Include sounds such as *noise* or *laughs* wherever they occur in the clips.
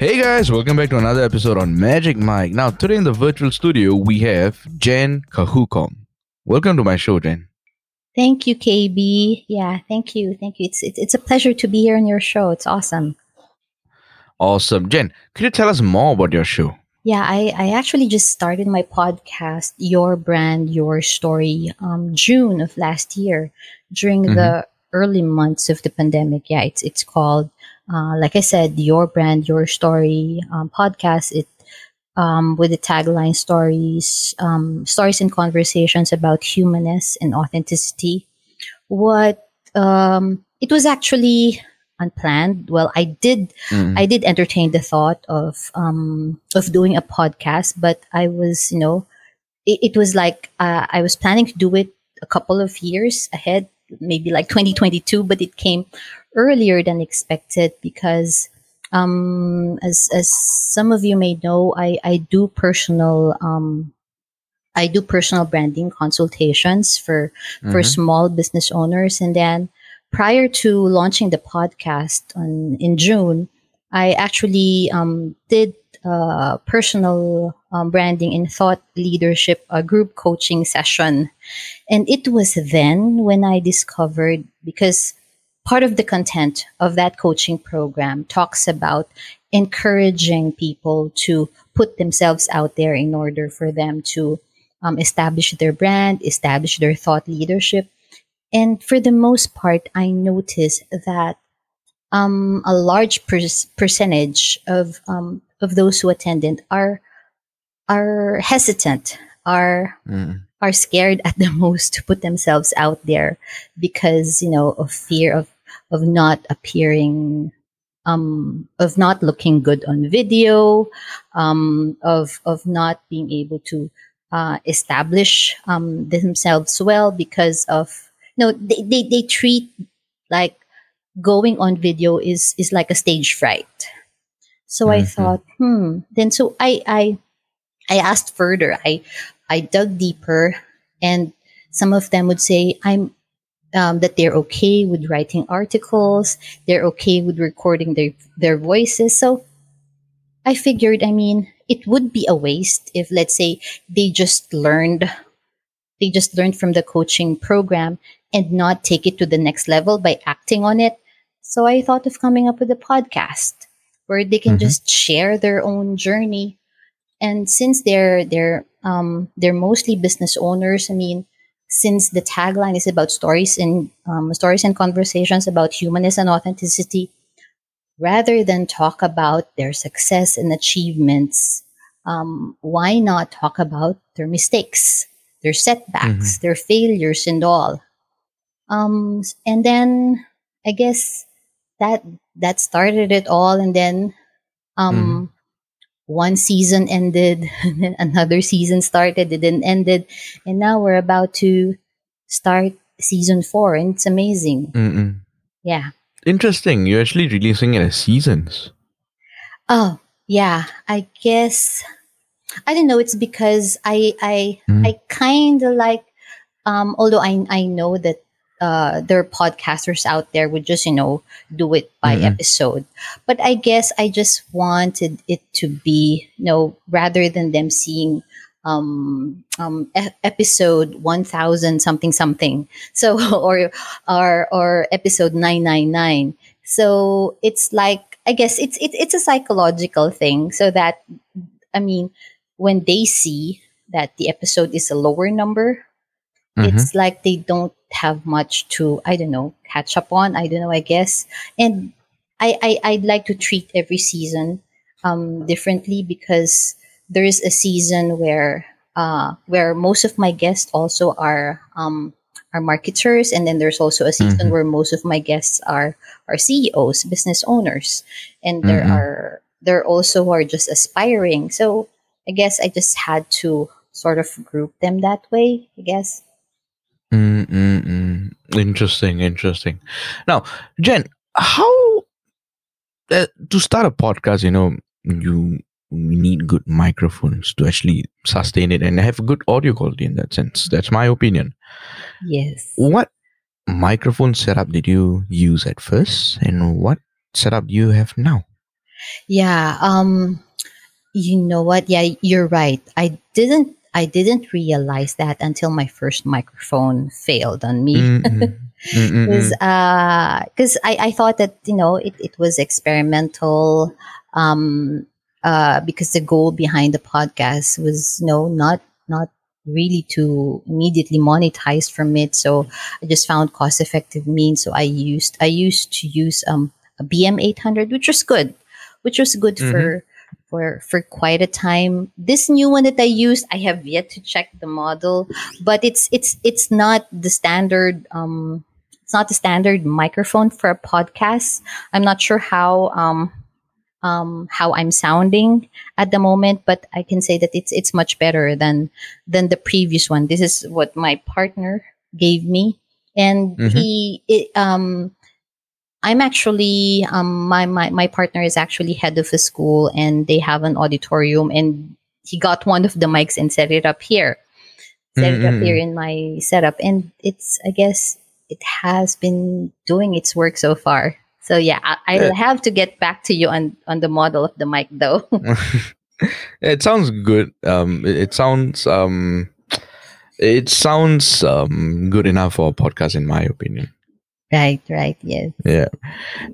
Hey guys, welcome back to another episode on Magic Mic. Now, today in the virtual studio, we have Jen Cajucom. Welcome to my show, Jen. Thank you, KB. Yeah, thank you, thank you. It's it's, a pleasure to be here on your show. It's awesome. Awesome. Jen, could you tell us more about your show? Yeah, I, I actually just started my podcast, Your Brand, Your Story, um, June of last year during Mhm. the early months of the pandemic. Yeah, it's it's called, uh, like I said, Your Brand, Your Story um, podcast. It um, with the tagline stories, um, stories and conversations about humanness and authenticity. What um, it was actually unplanned. Well, I did Mm. I did entertain the thought of um of doing a podcast, but I was, you know, it, it was like uh, I was planning to do it a couple of years ahead, maybe like 2022, but it came earlier than expected because um as as some of you may know, I I do personal um I do personal branding consultations for for Mhm. small business owners and then prior to launching the podcast on in June, I actually um, did uh, personal um, branding and thought leadership a group coaching session, and it was then when I discovered because part of the content of that coaching program talks about encouraging people to put themselves out there in order for them to um, establish their brand, establish their thought leadership. And for the most part, I noticed that um, a large per- percentage of um, of those who attended are are hesitant, are Mm. Are scared at the *laughs* most to put themselves out there because you know of fear of of not appearing um of not looking good on video um of of not being able to uh, establish um themselves well because of you know they, they, they treat like going on video is is like a stage fright so i Mhm. thought hmm then so i i i asked further i i dug deeper and some of them would say i'm um, that they're okay with writing articles they're okay with recording their their voices. So i figured i mean it would be a waste if let's say they just learned they just learned from the coaching program and not take it to the next level by acting on it. So i thought of coming up with a podcast where they can Mhm. just share their own journey. And since they're they're um, they're mostly business owners. I mean since the tagline is about stories and um, stories and conversations about humanness and authenticity rather than talk about their success and achievements um, why not talk about their mistakes their setbacks their failures and all? Um, and then i guess that that started it all. And then um, one season ended then *laughs* another season started and then ended and now we're about to start season four and it's amazing Mm-mm. yeah Interesting. You're actually releasing it as seasons. oh yeah i guess i don't know it's because i i Mm. i kind of like um although i i know that uh there are podcasters out there would just you know do it by Mm-mm. episode but i guess i just wanted it to be you know rather than them seeing um um e- episode 1000 something something *laughs* so or or or episode 999 so it's like i guess it's it, it's a psychological thing so that i mean when they see that the episode is a lower number Mhm. it's like they don't have much to i don't know catch up on i don't know i guess and i, I i'd like to treat every season um differently because there is a season where uh where most of my guests also are um are marketers and then there's also a season Mhm. where most of my guests are are ceos business owners and there Mhm. are there also are just aspiring so i guess i just had to sort of group them that way i guess Mm-mm-mm. Interesting, interesting. Now, Jen, how uh, to start a podcast? You know, you need good microphones to actually sustain it and have good audio quality. In that sense, that's my opinion. yes What microphone setup did you use at first, and what setup do you have now? Yeah. Um. You know what? Yeah, you're right. I didn't. I didn't realize that until my first microphone failed on me. Because *laughs* uh, 'cause I, I thought that you know it, it was experimental. Um. Uh. Because the goal behind the podcast was no not not really to immediately monetize from it. So I just found cost effective means. So I used I used to use um a BM eight hundred, which was good which was good Mhm. for for for quite a time. This new one that I used, I have yet to check the model, but it's it's it's not the standard um it's not the standard microphone for a podcast. I'm not sure how um um how I'm sounding at the moment, but I can say that it's it's much better than than the previous one. This is what my partner gave me and Mhm. he it, um I'm actually um my, my my partner is actually head of a school and they have an auditorium and he got one of the mics and set it up here. Set it up here in my setup and it's I guess it has been doing its work so far. So yeah, I, I'll Yeah. have to get back to you on on the model of the mic though. *laughs* *laughs* it sounds good. Um, it, it sounds um, it sounds um good enough for a podcast, in my opinion. Right, right, yes. Yeah,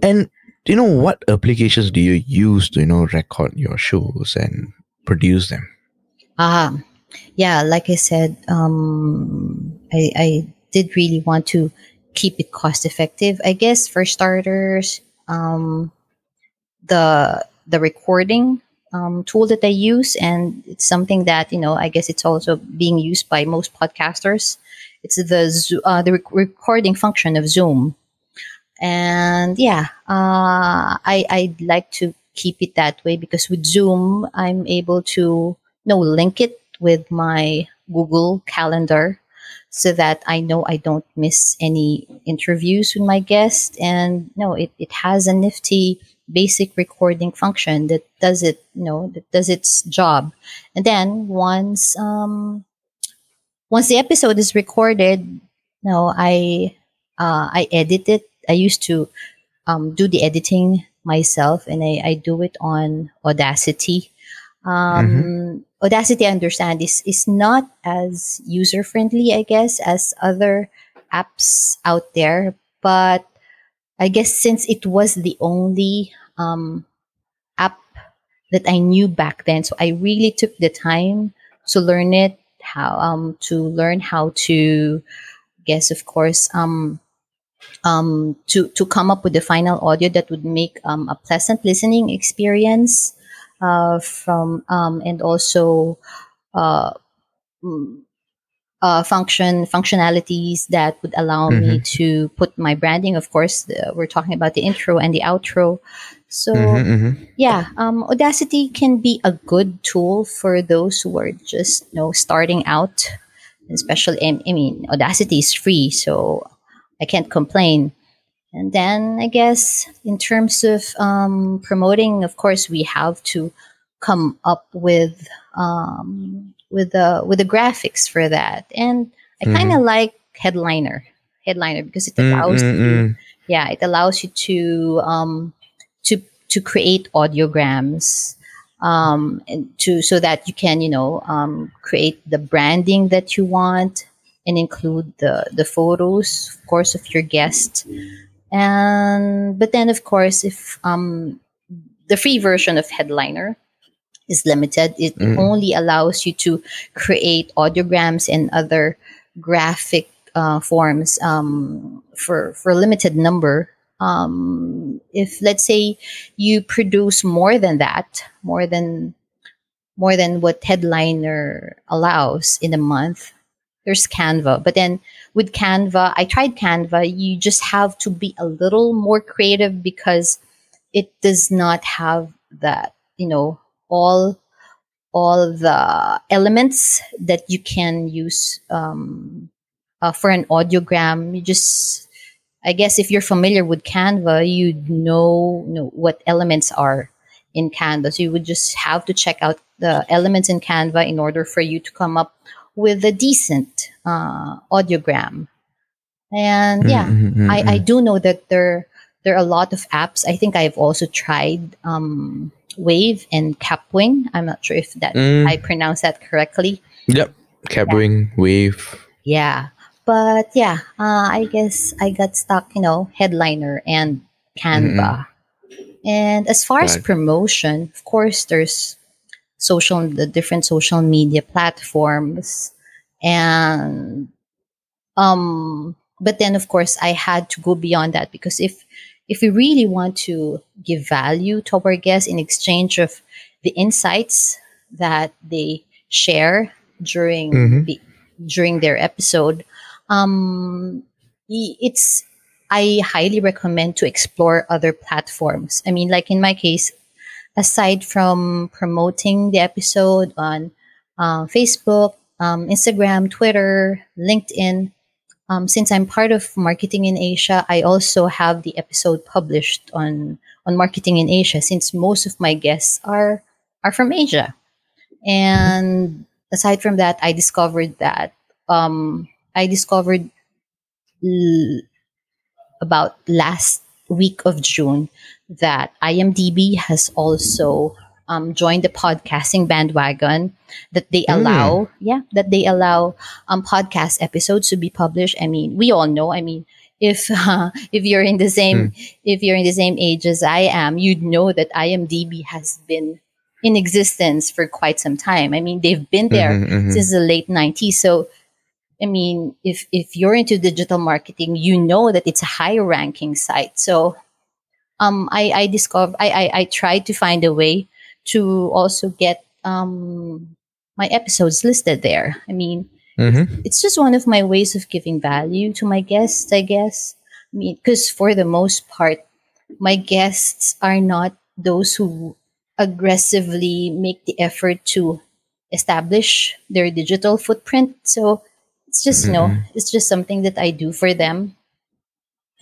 and you know what applications do you use to you know record your shows and produce them? Ah, yeah, like I said, um, I, I did really want to keep it cost effective. I guess for starters, um, the the recording um, tool that I use, and it's something that you know, I guess it's also being used by most podcasters. It's the uh, the rec- recording function of Zoom, and yeah, uh, I I'd like to keep it that way because with Zoom, I'm able to no link it with my Google Calendar so that I know I don't miss any interviews with my guest. And no, it, it has a nifty basic recording function that does it, you know, that does its job. And then once um once the episode is recorded, no, I uh I edit it. I used to um do the editing myself and I, I do it on Audacity um, Audacity, I understand, is is not as user friendly, I guess, as other apps out there. But I guess since it was the only um, app that I knew back then, so I really took the time to learn it, how um, to learn how to, guess of course, um, um, to to come up with the final audio that would make um, a pleasant listening experience uh, from um, and also uh, mm, uh, function functionalities that would allow me to put my branding. Of course, the, we're talking about the intro and the outro. So Mhm, mhm. yeah, um, Audacity can be a good tool for those who are just you know starting out. Especially, I I mean, Audacity is free, so I can't complain. And then I guess in terms of um, promoting, of course, we have to come up with um, with the with the graphics for that. And I kind of like Headliner, Headliner because it allows Mm, mm, you, mm. yeah, it allows you to um, to to create audiograms. Um, and to so that you can you know um, create the branding that you want and include the the photos, of course, of your guest and but then of course if um the free version of headliner is limited. It Mm. only allows you to create audiograms and other graphic uh, forms um, for for a limited number. Um, if let's say you produce more than that more than more than what headliner allows in a month there's canva. But then with canva i tried canva you just have to be a little more creative because it does not have that you know all all the elements that you can use um, uh, for an audiogram you just i guess if you're familiar with canva you know, know what elements are in canva so you would just have to check out the elements in canva in order for you to come up with a decent uh, audiogram and yeah Mm, mm, mm, I, I mm. do know that there there are a lot of apps. I think I've also tried um, Wave and Kapwing. I'm not sure if that Mm. I pronounced that correctly. Yep. Kapwing, Wave. Yeah. But yeah, uh, I guess I got stuck, you know, headliner and Canva. And as far as promotion, of course, there's social, the different social media platforms, and um, but then of course I had to go beyond that because if if we really want to give value to our guests in exchange of the insights that they share during Mhm. the during their episode, um, it's I highly recommend to explore other platforms. I mean, like in my case, aside from promoting the episode on uh, Facebook, um, Instagram, Twitter, LinkedIn, um, since I'm part of Marketing in Asia, I also have the episode published on on Marketing in Asia. Since most of my guests are are from Asia, and aside from that, I discovered that um, I discovered l- about last week of June that IMDb has also um, joined the podcasting bandwagon. That they Mm. allow, yeah, that they allow um, podcast episodes to be published. I mean, we all know. I mean, if *laughs* uh, if you're in the same if you're in the same age as I am, you'd know that IMDb has been in existence for quite some time. I mean, they've been there Mhm, mhm. since the late 90s. So, I mean, if, if you're into digital marketing, you know that it's a high ranking site. So, um, I, I discovered, I, I, I tried to find a way to also get, um, my episodes listed there. I mean, Mhm. it's just one of my ways of giving value to my guests, I guess. I mean, because for the most part, my guests are not those who aggressively make the effort to establish their digital footprint. So it's just, you know, Mhm. it's just something that I do for them.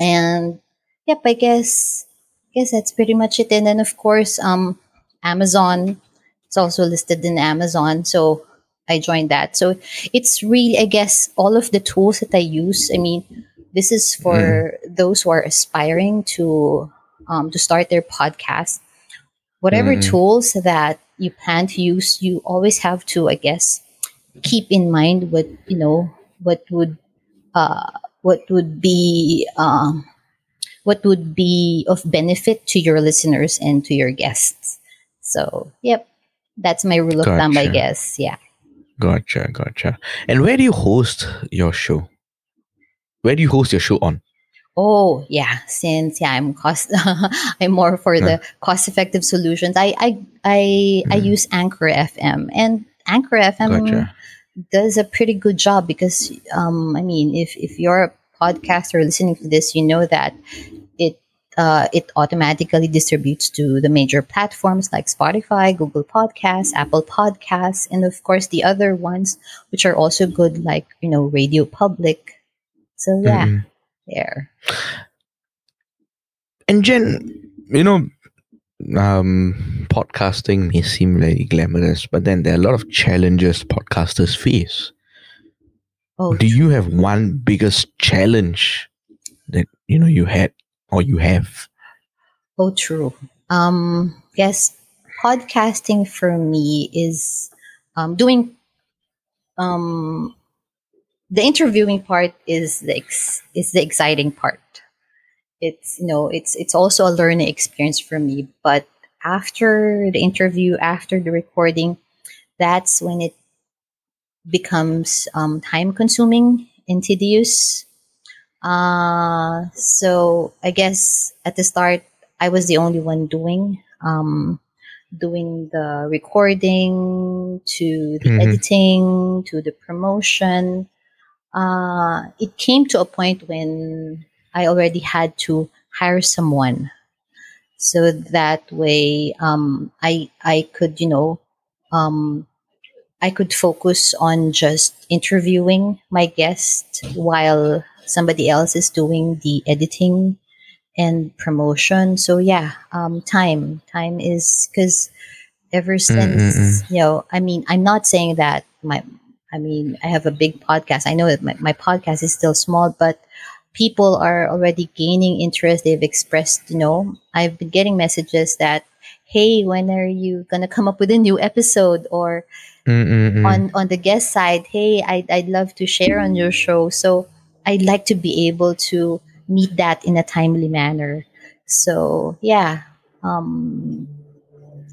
And yep, I guess, I guess that's pretty much it. And then of course, um, Amazon, it's also listed in Amazon. So I joined that. So it's really, I guess, all of the tools that I use. I mean, this is for those who are aspiring to um, to start their podcast. Whatever Mm. tools that you plan to use, you always have to, I guess, keep in mind what you know what would uh, what would be um, what would be of benefit to your listeners and to your guests. So, yep, that's my rule of thumb, I guess. Yeah. Gotcha, gotcha. And where do you host your show? Where do you host your show on? Oh yeah, since yeah, I'm cost *laughs* I'm more for the cost effective solutions. I I I, I Mhm. use Anchor FM and Anchor FM Gotcha. does a pretty good job because um I mean if if you're a podcaster listening to this, you know that uh, it automatically distributes to the major platforms like Spotify, Google Podcasts, Apple Podcasts, and of course the other ones which are also good like you know Radio Public. So yeah, Mhm. there. And Jen, you know, um, podcasting may seem very glamorous, but then there are a lot of challenges podcasters face. Oh, Do you have one biggest challenge that you know you had or you have? Oh, true. Um, yes, podcasting for me is um, doing um, the interviewing part is the ex- is the exciting part. It's you know it's it's also a learning experience for me. But after the interview, after the recording, that's when it becomes um, time consuming and tedious. Uh, so I guess at the start I was the only one doing um, doing the recording to the Mhm. editing to the promotion. Uh, it came to a point when I already had to hire someone, so that way um, I I could you know um, I could focus on just interviewing my guest while somebody else is doing the editing and promotion. So yeah, um, time time is because ever mm, since mm, mm. you know, I mean, I'm not saying that my, I mean, I have a big podcast. I know that my, my podcast is still small, but people are already gaining interest. They've expressed, you know, I've been getting messages that, hey, when are you gonna come up with a new episode? Or Mm-mm-mm. on on the guest side, hey, I'd, I'd love to share on your show. So I'd like to be able to meet that in a timely manner. So yeah. Um,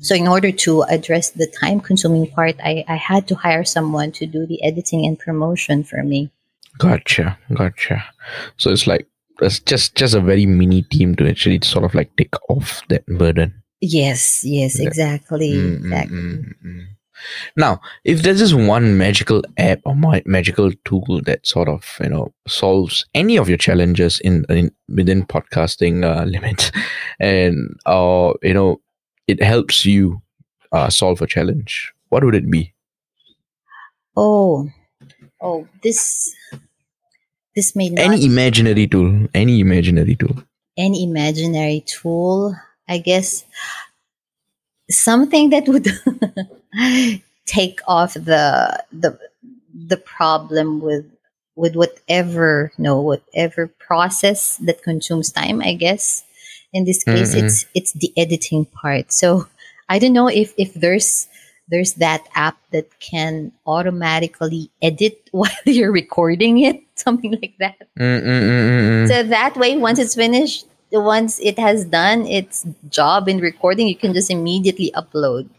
so in order to address the time consuming part, I, I had to hire someone to do the editing and promotion for me. Gotcha, gotcha. So it's like it's just just a very mini team to actually sort of like take off that burden. Yes, yes, exactly. Mm, mm, exactly. mm, mm. Now, if there's just one magical app or my magical tool that sort of you know solves any of your challenges in, in within podcasting uh, *laughs* limits, and uh, you know it helps you uh, solve a challenge, what would it be? Oh, oh, this this may not Any imaginary tool, any imaginary tool. an imaginary tool. I guess something that would *laughs* take off the the the problem with with whatever no whatever process that consumes time. I guess in this case, Mm-mm. it's it's the editing part. So I don't know if if there's there's that app that can automatically edit *laughs* while you're recording it, something like that. Mm-mm-mm-mm. So that way, once it's finished, once it has done its job in recording, you can just immediately upload.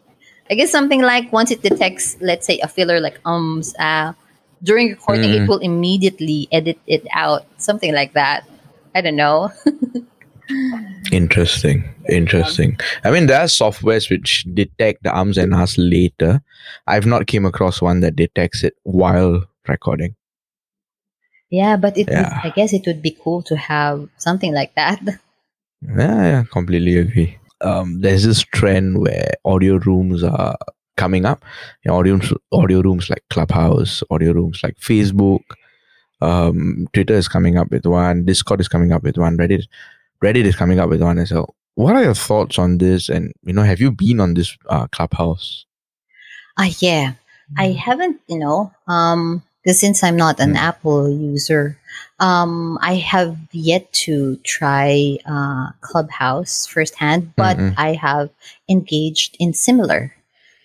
I guess something like once it detects, let's say, a filler like ums, uh, during recording, Mm. it will immediately edit it out. Something like that. I don't know. *laughs* Interesting. Interesting. I mean, there are softwares which detect the arms and ahs later. I've not came across one that detects it while recording. Yeah, but it would, Yeah. I guess it would be cool to have something like that. *laughs* Yeah, yeah, completely agree. Um, there's this trend where audio rooms are coming up. You know, audio audio rooms like Clubhouse, audio rooms like Facebook. Um, Twitter is coming up with one. Discord is coming up with one. Reddit, Reddit is coming up with one as well. What are your thoughts on this? And you know, have you been on this uh, Clubhouse? Ah, yeah. I haven't, you know, um, because since I'm not an Mm. Apple user, um, I have yet to try uh, Clubhouse firsthand, but Mm-mm. I have engaged in similar,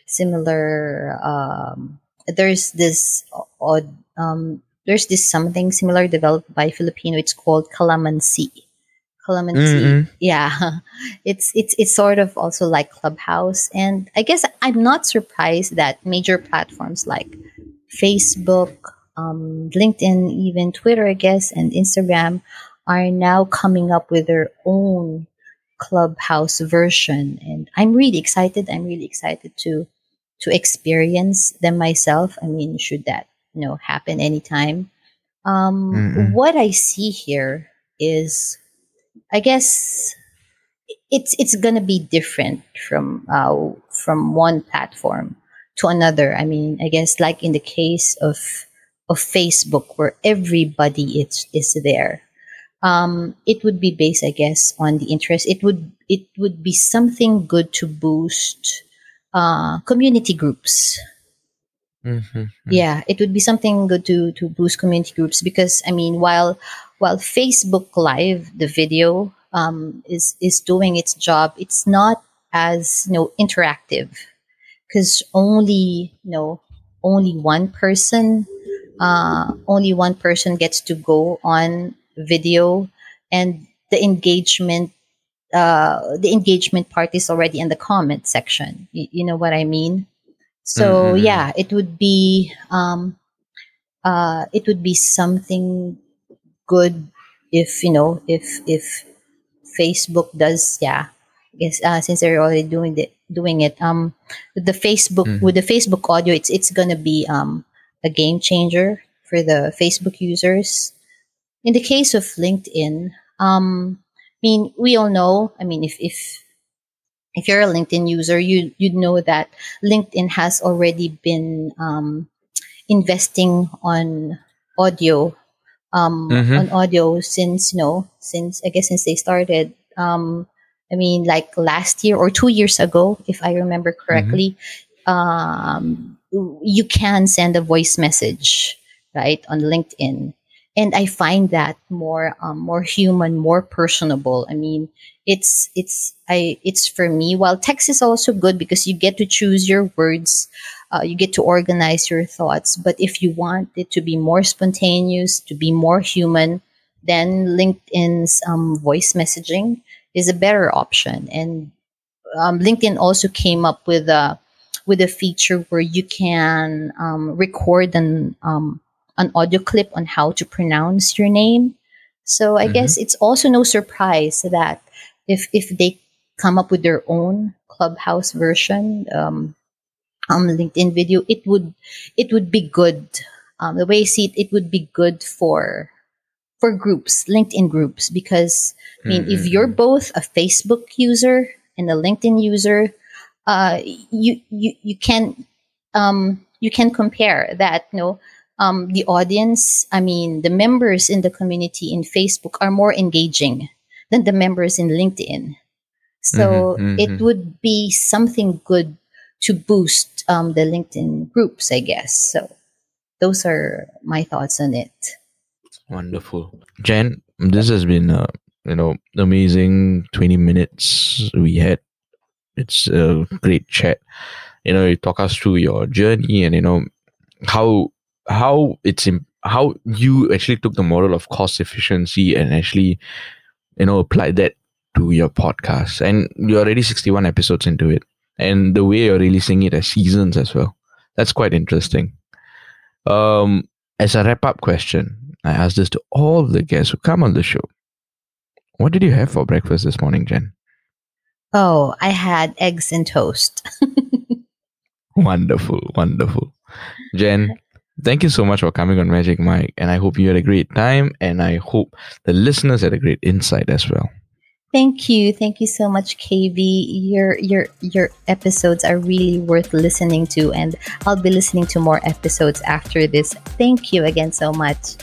similar. Um, there's this odd, um, there's this something similar developed by Filipino. It's called Calamansi. Calamansi Mm-mm. yeah *laughs* it's it's it's sort of also like clubhouse and i guess i'm not surprised that major platforms like facebook um, linkedin even twitter i guess and instagram are now coming up with their own clubhouse version and i'm really excited i'm really excited to to experience them myself i mean should that you know happen anytime um, Mm-mm. what i see here is I guess it's it's gonna be different from uh, from one platform to another. I mean, I guess like in the case of of Facebook, where everybody is is there, um, it would be based, I guess, on the interest. It would it would be something good to boost uh, community groups Mhm. yeah it would be something good to to boost community groups because i mean while while facebook live the video um, is is doing its job it's not as you know interactive because only you know only one person uh, only one person gets to go on video and the engagement uh, the engagement part is already in the comment section you, you know what i mean so Mhm. yeah it would be um uh it would be something good if you know if if facebook does yeah I guess uh, since they're already doing it doing it um with the facebook Mhm. with the facebook audio it's it's gonna be um a game changer for the facebook users. In the case of linkedin um i mean we all know i mean if if if you're a linkedin user you you'd know that linkedin has already been um investing on audio um Mhm. on audio since you know since i guess since they started. Um i mean like last year or two years ago if i remember correctly. Um you can send a voice message right on linkedin and I find that more um, more human, more personable. I mean, it's it's I it's for me. While text is also good because you get to choose your words, uh, you get to organize your thoughts. But if you want it to be more spontaneous, to be more human, then LinkedIn's um, voice messaging is a better option. And um, LinkedIn also came up with a with a feature where you can um, record an um, an audio clip on how to pronounce your name. So I mm-hmm. guess it's also no surprise that if if they come up with their own clubhouse version um, um LinkedIn video, it would it would be good. Um, the way I see it, it would be good for for groups, LinkedIn groups, because I mean, mm-hmm. if you're both a Facebook user and a LinkedIn user, uh, you you you can um, you can compare that. You know, um, the audience, I mean, the members in the community in Facebook are more engaging than the members in LinkedIn. So mm-hmm, mm-hmm. it would be something good to boost um, the LinkedIn groups, I guess. So those are my thoughts on it. Wonderful, Jen. This has been a you know amazing twenty minutes we had. It's a great chat. You know, you talk us through your journey and you know how how it's how you actually took the model of cost efficiency and actually you know applied that to your podcast and you're already 61 episodes into it and the way you're releasing it as seasons as well that's quite interesting um as a wrap up question I ask this to all the guests who come on the show. What did you have for breakfast this morning, Jen? Oh, I had eggs and toast. *laughs* wonderful, wonderful. Jen, thank you so much for coming on Magic Mic. And I hope you had a great time. And I hope the listeners had a great insight as well. Thank you. Thank you so much, KB. Your your your episodes are really worth listening to and I'll be listening to more episodes after this. Thank you again so much.